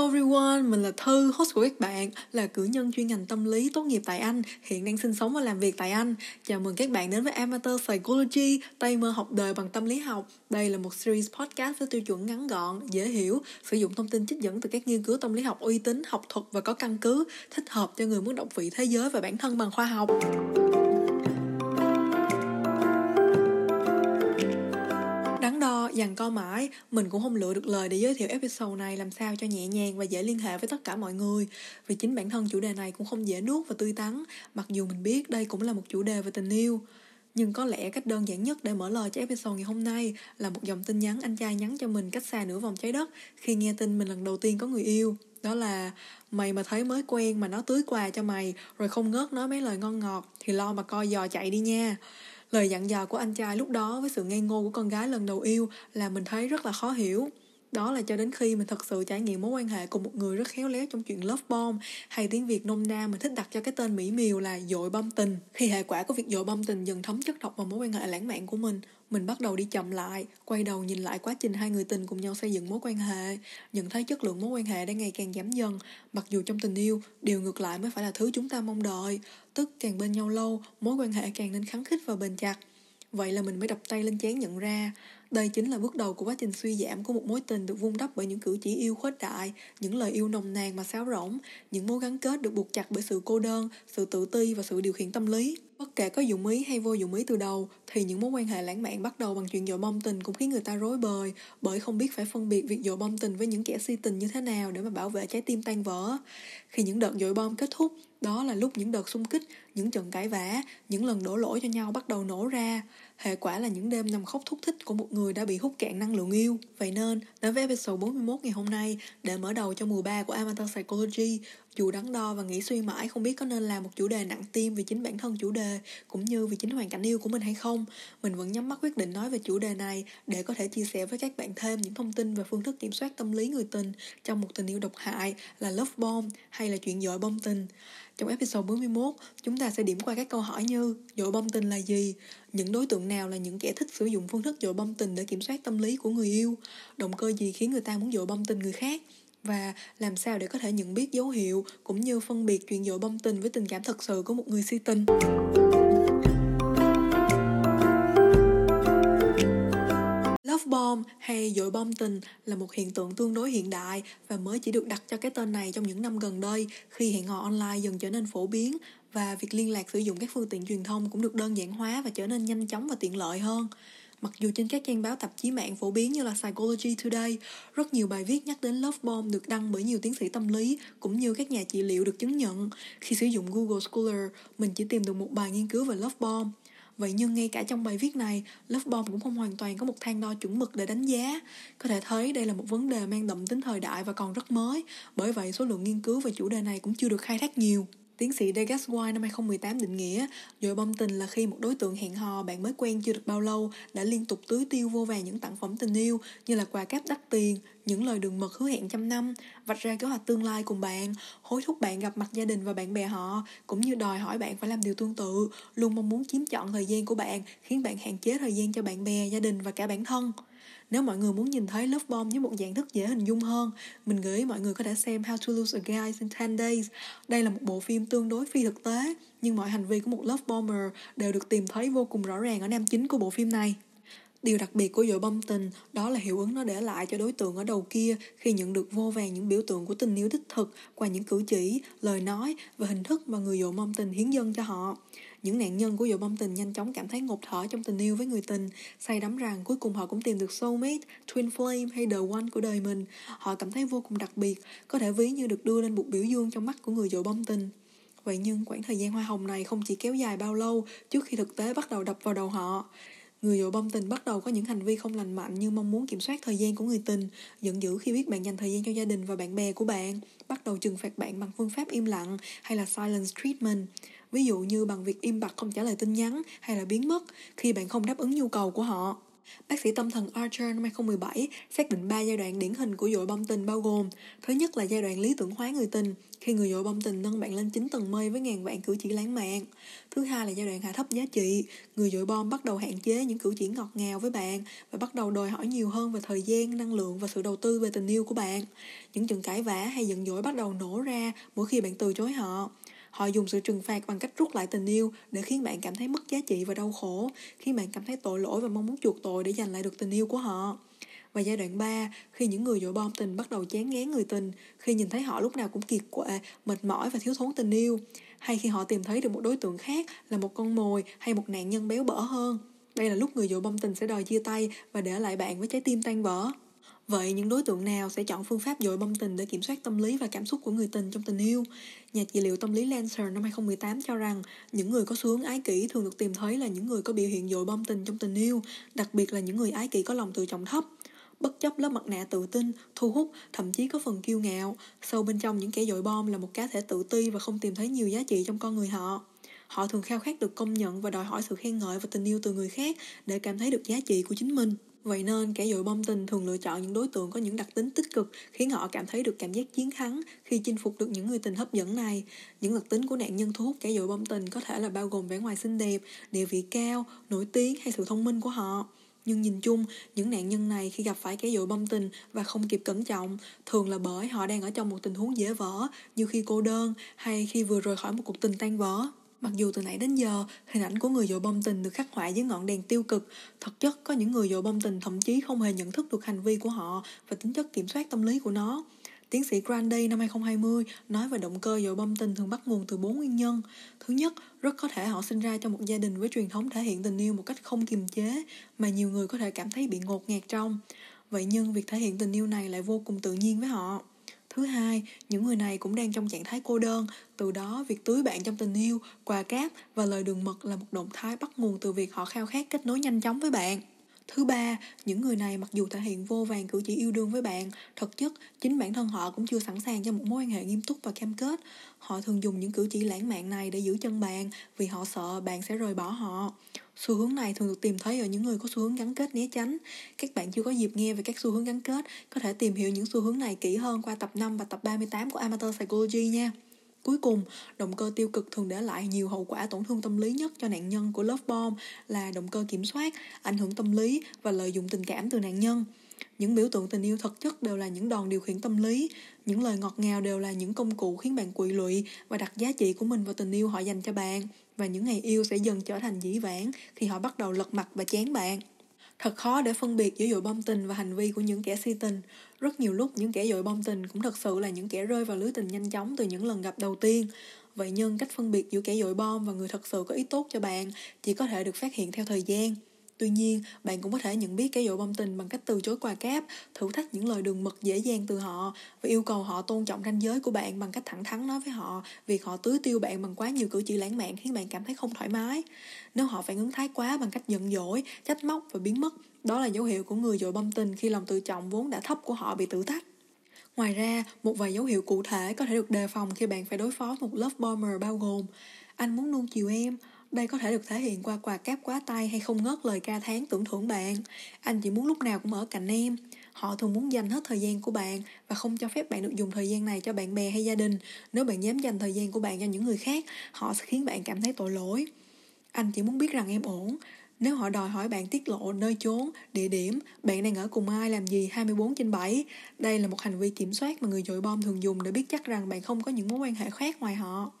Hello everyone, mình là Thư, host của các bạn, là cử nhân chuyên ngành tâm lý tốt nghiệp tại Anh, hiện đang sinh sống và làm việc tại Anh. Chào mừng các bạn đến với Amateur Psychology, tay mơ học đời bằng tâm lý học. Đây là một series podcast với tiêu chuẩn ngắn gọn, dễ hiểu, sử dụng thông tin trích dẫn từ các nghiên cứu tâm lý học uy tín, học thuật và có căn cứ, thích hợp cho người muốn động vị thế giới và bản thân bằng khoa học. Dằn co mãi, mình cũng không lựa được lời để giới thiệu episode này làm sao cho nhẹ nhàng và dễ liên hệ với tất cả mọi người. Vì chính bản thân chủ đề này cũng không dễ nuốt và tươi tắn, mặc dù mình biết đây cũng là một chủ đề về tình yêu. Nhưng có lẽ cách đơn giản nhất để mở lời cho episode ngày hôm nay là một dòng tin nhắn anh trai nhắn cho mình cách xa nửa vòng trái đất khi nghe tin mình lần đầu tiên có người yêu. Đó là mày mà thấy mới quen mà nó tưới quà cho mày rồi không ngớt nói mấy lời ngon ngọt thì lo mà coi dò chạy đi nha. Lời dặn dò của anh trai lúc đó với sự ngây ngô của con gái lần đầu yêu là mình thấy rất là khó hiểu. Đó là cho đến khi mình thật sự trải nghiệm mối quan hệ cùng một người rất khéo léo trong chuyện love bomb hay tiếng Việt nôm na mình thích đặt cho cái tên mỹ miều là dội bom tình. Khi hệ quả của việc dội bom tình dần thấm chất độc vào mối quan hệ lãng mạn của mình, mình bắt đầu đi chậm lại, quay đầu nhìn lại quá trình hai người tình cùng nhau xây dựng mối quan hệ, nhận thấy chất lượng mối quan hệ đang ngày càng giảm dần, mặc dù trong tình yêu, điều ngược lại mới phải là thứ chúng ta mong đợi, tức càng bên nhau lâu, mối quan hệ càng nên khắng khích và bền chặt. Vậy là mình mới đập tay lên chén nhận ra, đây chính là bước đầu của quá trình suy giảm của một mối tình được vun đắp bởi những cử chỉ yêu khuếch đại, những lời yêu nồng nàn mà sáo rỗng, những mối gắn kết được buộc chặt bởi sự cô đơn, sự tự ti và sự điều khiển tâm lý. Bất kể có dụng ý hay vô dụng ý từ đầu, thì những mối quan hệ lãng mạn bắt đầu bằng chuyện dội bom tình cũng khiến người ta rối bời, bởi không biết phải phân biệt việc dội bom tình với những kẻ si tình như thế nào để mà bảo vệ trái tim tan vỡ. Khi những đợt dội bom kết thúc, đó là lúc những đợt xung kích, những trận cãi vã, những lần đổ lỗi cho nhau bắt đầu nổ ra. Hệ quả là những đêm nằm khóc thúc thích của một người đã bị hút cạn năng lượng yêu. Vậy nên, đến với episode 41 ngày hôm nay, để mở đầu cho mùa 3 của Amateur Psychology, dù đắn đo và nghĩ suy mãi không biết có nên làm một chủ đề nặng tim vì chính bản thân chủ đề, cũng như vì chính hoàn cảnh yêu của mình hay không, mình vẫn nhắm mắt quyết định nói về chủ đề này để có thể chia sẻ với các bạn thêm những thông tin về phương thức kiểm soát tâm lý người tình trong một tình yêu độc hại là love bomb hay là chuyện dội bom tình. Trong episode 41, chúng ta sẽ điểm qua các câu hỏi như dội bom tình là gì? Những đối tượng nào là những kẻ thích sử dụng phương thức dội bom tình để kiểm soát tâm lý của người yêu? Động cơ gì khiến người ta muốn dội bom tình người khác? Và làm sao để có thể nhận biết dấu hiệu cũng như phân biệt chuyện dội bom tình với tình cảm thật sự của một người si tình? Love bomb hay dội bom tình là một hiện tượng tương đối hiện đại và mới chỉ được đặt cho cái tên này trong những năm gần đây, khi hẹn hò online dần trở nên phổ biến và việc liên lạc sử dụng các phương tiện truyền thông cũng được đơn giản hóa và trở nên nhanh chóng và tiện lợi hơn. Mặc dù trên các trang báo tạp chí mạng phổ biến như là Psychology Today, rất nhiều bài viết nhắc đến love bomb được đăng bởi nhiều tiến sĩ tâm lý cũng như các nhà trị liệu được chứng nhận. Khi sử dụng Google Scholar, mình chỉ tìm được một bài nghiên cứu về love bomb. Vậy nhưng ngay cả trong bài viết này, Love Bomb cũng không hoàn toàn có một thang đo chuẩn mực để đánh giá. Có thể thấy đây là một vấn đề mang đậm tính thời đại và còn rất mới, bởi vậy số lượng nghiên cứu về chủ đề này cũng chưa được khai thác nhiều. Tiến sĩ Degas White năm 2018 định nghĩa, dội bom tình là khi một đối tượng hẹn hò bạn mới quen chưa được bao lâu đã liên tục tưới tiêu vô vàng những tặng phẩm tình yêu như là quà cáp đắt tiền, những lời đường mật hứa hẹn trăm năm, vạch ra kế hoạch tương lai cùng bạn, hối thúc bạn gặp mặt gia đình và bạn bè họ, cũng như đòi hỏi bạn phải làm điều tương tự, luôn mong muốn chiếm trọn thời gian của bạn, khiến bạn hạn chế thời gian cho bạn bè, gia đình và cả bản thân. Nếu mọi người muốn nhìn thấy Love Bomb với một dạng thức dễ hình dung hơn, mình gửi mọi người có thể xem How to Lose a Guy in 10 Days. Đây là một bộ phim tương đối phi thực tế, nhưng mọi hành vi của một Love Bomber đều được tìm thấy vô cùng rõ ràng ở nam chính của bộ phim này. Điều đặc biệt của dội bom tình đó là hiệu ứng nó để lại cho đối tượng ở đầu kia khi nhận được vô vàng những biểu tượng của tình yêu đích thực qua những cử chỉ, lời nói và hình thức mà người dội bom tình hiến dâng cho họ. Những nạn nhân của dội bom tình nhanh chóng cảm thấy ngột thở trong tình yêu với người tình, say đắm rằng cuối cùng họ cũng tìm được soulmate, twin flame hay the one của đời mình. Họ cảm thấy vô cùng đặc biệt, có thể ví như được đưa lên bục biểu dương trong mắt của người dội bom tình. Vậy nhưng quãng thời gian hoa hồng này không chỉ kéo dài bao lâu trước khi thực tế bắt đầu đập vào đầu họ. Người dội bom tình bắt đầu có những hành vi không lành mạnh như mong muốn kiểm soát thời gian của người tình, giận dữ khi biết bạn dành thời gian cho gia đình và bạn bè của bạn, bắt đầu trừng phạt bạn bằng phương pháp im lặng hay là silence treatment. Ví dụ như bằng việc im bặt không trả lời tin nhắn hay là biến mất khi bạn không đáp ứng nhu cầu của họ. Bác sĩ tâm thần Archer năm 2017 xác định 3 giai đoạn điển hình của dội bom tình bao gồm Thứ nhất là giai đoạn lý tưởng hóa người tình, khi người dội bom tình nâng bạn lên 9 tầng mây với ngàn vạn cử chỉ lãng mạn. Thứ hai là giai đoạn hạ thấp giá trị, người dội bom bắt đầu hạn chế những cử chỉ ngọt ngào với bạn và bắt đầu đòi hỏi nhiều hơn về thời gian, năng lượng và sự đầu tư về tình yêu của bạn. Những trận cãi vã hay giận dỗi bắt đầu nổ ra mỗi khi bạn từ chối họ. Họ dùng sự trừng phạt bằng cách rút lại tình yêu để khiến bạn cảm thấy mất giá trị và đau khổ, khiến bạn cảm thấy tội lỗi và mong muốn chuộc tội để giành lại được tình yêu của họ. Và giai đoạn 3, khi những người dội bom tình bắt đầu chán ngán người tình, khi nhìn thấy họ lúc nào cũng kiệt quệ, mệt mỏi và thiếu thốn tình yêu, hay khi họ tìm thấy được một đối tượng khác là một con mồi hay một nạn nhân béo bở hơn. Đây là lúc người dội bom tình sẽ đòi chia tay và để lại bạn với trái tim tan vỡ. Vậy những đối tượng nào sẽ chọn phương pháp dội bom tình để kiểm soát tâm lý và cảm xúc của người tình trong tình yêu? Nhà trị liệu tâm lý Lancer năm 2018 cho rằng những người có xu hướng ái kỷ thường được tìm thấy là những người có biểu hiện dội bom tình trong tình yêu, đặc biệt là những người ái kỷ có lòng tự trọng thấp bất chấp lớp mặt nạ tự tin, thu hút, thậm chí có phần kiêu ngạo. Sâu bên trong những kẻ dội bom là một cá thể tự ti và không tìm thấy nhiều giá trị trong con người họ. Họ thường khao khát được công nhận và đòi hỏi sự khen ngợi và tình yêu từ người khác để cảm thấy được giá trị của chính mình. Vậy nên kẻ dội bom tình thường lựa chọn những đối tượng có những đặc tính tích cực khiến họ cảm thấy được cảm giác chiến thắng khi chinh phục được những người tình hấp dẫn này. Những đặc tính của nạn nhân thu hút kẻ dội bom tình có thể là bao gồm vẻ ngoài xinh đẹp, địa vị cao, nổi tiếng hay sự thông minh của họ. Nhưng nhìn chung, những nạn nhân này khi gặp phải kẻ dội bom tình và không kịp cẩn trọng, thường là bởi họ đang ở trong một tình huống dễ vỡ, như khi cô đơn hay khi vừa rời khỏi một cuộc tình tan vỡ. Mặc dù từ nãy đến giờ, hình ảnh của người dội bom tình được khắc họa dưới ngọn đèn tiêu cực, thật chất có những người dội bom tình thậm chí không hề nhận thức được hành vi của họ và tính chất kiểm soát tâm lý của nó. Tiến sĩ Granday năm 2020 nói về động cơ dội bom tình thường bắt nguồn từ bốn nguyên nhân. Thứ nhất, rất có thể họ sinh ra trong một gia đình với truyền thống thể hiện tình yêu một cách không kiềm chế, mà nhiều người có thể cảm thấy bị ngột ngạt trong. Vậy nhưng việc thể hiện tình yêu này lại vô cùng tự nhiên với họ. Thứ hai, những người này cũng đang trong trạng thái cô đơn, từ đó việc tưới bạn trong tình yêu, quà cáp và lời đường mật là một động thái bắt nguồn từ việc họ khao khát kết nối nhanh chóng với bạn. Thứ ba, những người này mặc dù thể hiện vô vàng cử chỉ yêu đương với bạn, thực chất chính bản thân họ cũng chưa sẵn sàng cho một mối quan hệ nghiêm túc và cam kết. Họ thường dùng những cử chỉ lãng mạn này để giữ chân bạn vì họ sợ bạn sẽ rời bỏ họ. Xu hướng này thường được tìm thấy ở những người có xu hướng gắn kết né tránh. Các bạn chưa có dịp nghe về các xu hướng gắn kết, có thể tìm hiểu những xu hướng này kỹ hơn qua tập 5 và tập 38 của Amateur Psychology nha. Cuối cùng, động cơ tiêu cực thường để lại nhiều hậu quả tổn thương tâm lý nhất cho nạn nhân của love bomb là động cơ kiểm soát, ảnh hưởng tâm lý và lợi dụng tình cảm từ nạn nhân. Những biểu tượng tình yêu thực chất đều là những đòn điều khiển tâm lý, những lời ngọt ngào đều là những công cụ khiến bạn quỵ lụy và đặt giá trị của mình vào tình yêu họ dành cho bạn. Và những ngày yêu sẽ dần trở thành dĩ vãng khi họ bắt đầu lật mặt và chán bạn. Thật khó để phân biệt giữa dội bom tình và hành vi của những kẻ si tình. Rất nhiều lúc, những kẻ dội bom tình cũng thật sự là những kẻ rơi vào lưới tình nhanh chóng từ những lần gặp đầu tiên. Vậy nhưng cách phân biệt giữa kẻ dội bom và người thật sự có ý tốt cho bạn chỉ có thể được phát hiện theo thời gian. Tuy nhiên, bạn cũng có thể nhận biết kẻ dội bom tình bằng cách từ chối quà cáp, thử thách những lời đường mật dễ dàng từ họ và yêu cầu họ tôn trọng ranh giới của bạn bằng cách thẳng thắn nói với họ việc họ tưới tiêu bạn bằng quá nhiều cử chỉ lãng mạn khiến bạn cảm thấy không thoải mái. Nếu họ phản ứng thái quá bằng cách giận dỗi, trách móc và biến mất, đó là dấu hiệu của người dội bom tình khi lòng tự trọng vốn đã thấp của họ bị thử thách. Ngoài ra, một vài dấu hiệu cụ thể có thể được đề phòng khi bạn phải đối phó một love bomber bao gồm Anh muốn nuông chiều em, đây có thể được thể hiện qua quà cáp quá tay hay không ngớt lời ca tháng tưởng thưởng bạn. Anh chỉ muốn lúc nào cũng ở cạnh em. Họ thường muốn dành hết thời gian của bạn và không cho phép bạn được dùng thời gian này cho bạn bè hay gia đình. Nếu bạn dám dành thời gian của bạn cho những người khác, họ sẽ khiến bạn cảm thấy tội lỗi. Anh chỉ muốn biết rằng em ổn. Nếu họ đòi hỏi bạn tiết lộ nơi chốn, địa điểm, bạn đang ở cùng ai làm gì 24 trên 7, đây là một hành vi kiểm soát mà người dội bom thường dùng để biết chắc rằng bạn không có những mối quan hệ khác ngoài họ.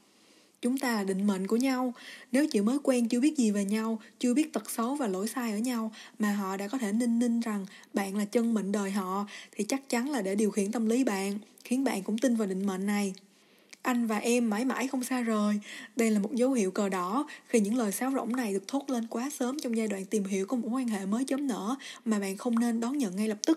Chúng ta là định mệnh của nhau. Nếu chỉ mới quen chưa biết gì về nhau, chưa biết tật xấu và lỗi sai ở nhau, mà họ đã có thể ninh ninh rằng bạn là chân mệnh đời họ, thì chắc chắn là để điều khiển tâm lý bạn, khiến bạn cũng tin vào định mệnh này. Anh và em mãi mãi không xa rời. Đây là một dấu hiệu cờ đỏ khi những lời sáo rỗng này được thốt lên quá sớm trong giai đoạn tìm hiểu của một quan hệ mới chấm nở mà bạn không nên đón nhận ngay lập tức.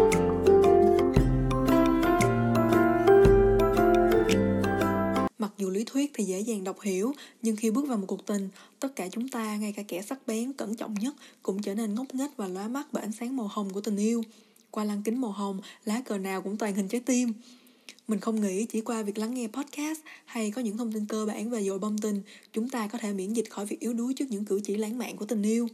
Mặc dù lý thuyết thì dễ dàng đọc hiểu, nhưng khi bước vào một cuộc tình, tất cả chúng ta, ngay cả kẻ sắc bén, cẩn trọng nhất, cũng trở nên ngốc nghếch và lóa mắt bởi ánh sáng màu hồng của tình yêu. Qua lăng kính màu hồng, lá cờ nào cũng toàn hình trái tim. Mình không nghĩ chỉ qua việc lắng nghe podcast hay có những thông tin cơ bản về dội bom tình, chúng ta có thể miễn dịch khỏi việc yếu đuối trước những cử chỉ lãng mạn của tình yêu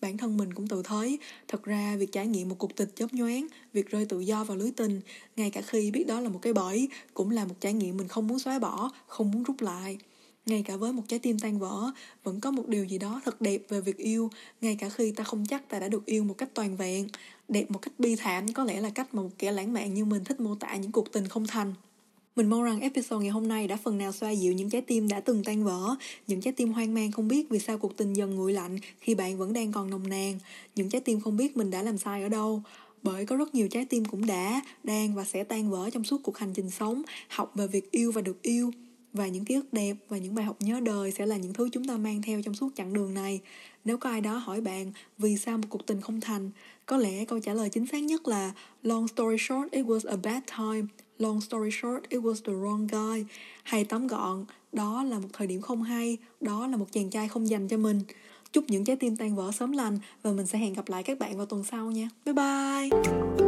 bản thân mình cũng tự thấy. Thật ra, việc trải nghiệm một cuộc tình chớp nhoáng, việc rơi tự do vào lưới tình, ngay cả khi biết đó là một cái bẫy, cũng là một trải nghiệm mình không muốn xóa bỏ, không muốn rút lại. Ngay cả với một trái tim tan vỡ, vẫn có một điều gì đó thật đẹp về việc yêu, ngay cả khi ta không chắc ta đã được yêu một cách toàn vẹn. Đẹp một cách bi thảm có lẽ là cách mà một kẻ lãng mạn như mình thích mô tả những cuộc tình không thành mình mong rằng episode ngày hôm nay đã phần nào xoa dịu những trái tim đã từng tan vỡ, những trái tim hoang mang không biết vì sao cuộc tình dần nguội lạnh khi bạn vẫn đang còn nồng nàn, những trái tim không biết mình đã làm sai ở đâu. Bởi có rất nhiều trái tim cũng đã, đang và sẽ tan vỡ trong suốt cuộc hành trình sống, học về việc yêu và được yêu. Và những ký ức đẹp và những bài học nhớ đời sẽ là những thứ chúng ta mang theo trong suốt chặng đường này. Nếu có ai đó hỏi bạn vì sao một cuộc tình không thành, có lẽ câu trả lời chính xác nhất là Long story short, it was a bad time. Long story short, it was the wrong guy. Hay tóm gọn, đó là một thời điểm không hay, đó là một chàng trai không dành cho mình. Chúc những trái tim tan vỡ sớm lành và mình sẽ hẹn gặp lại các bạn vào tuần sau nha. Bye bye!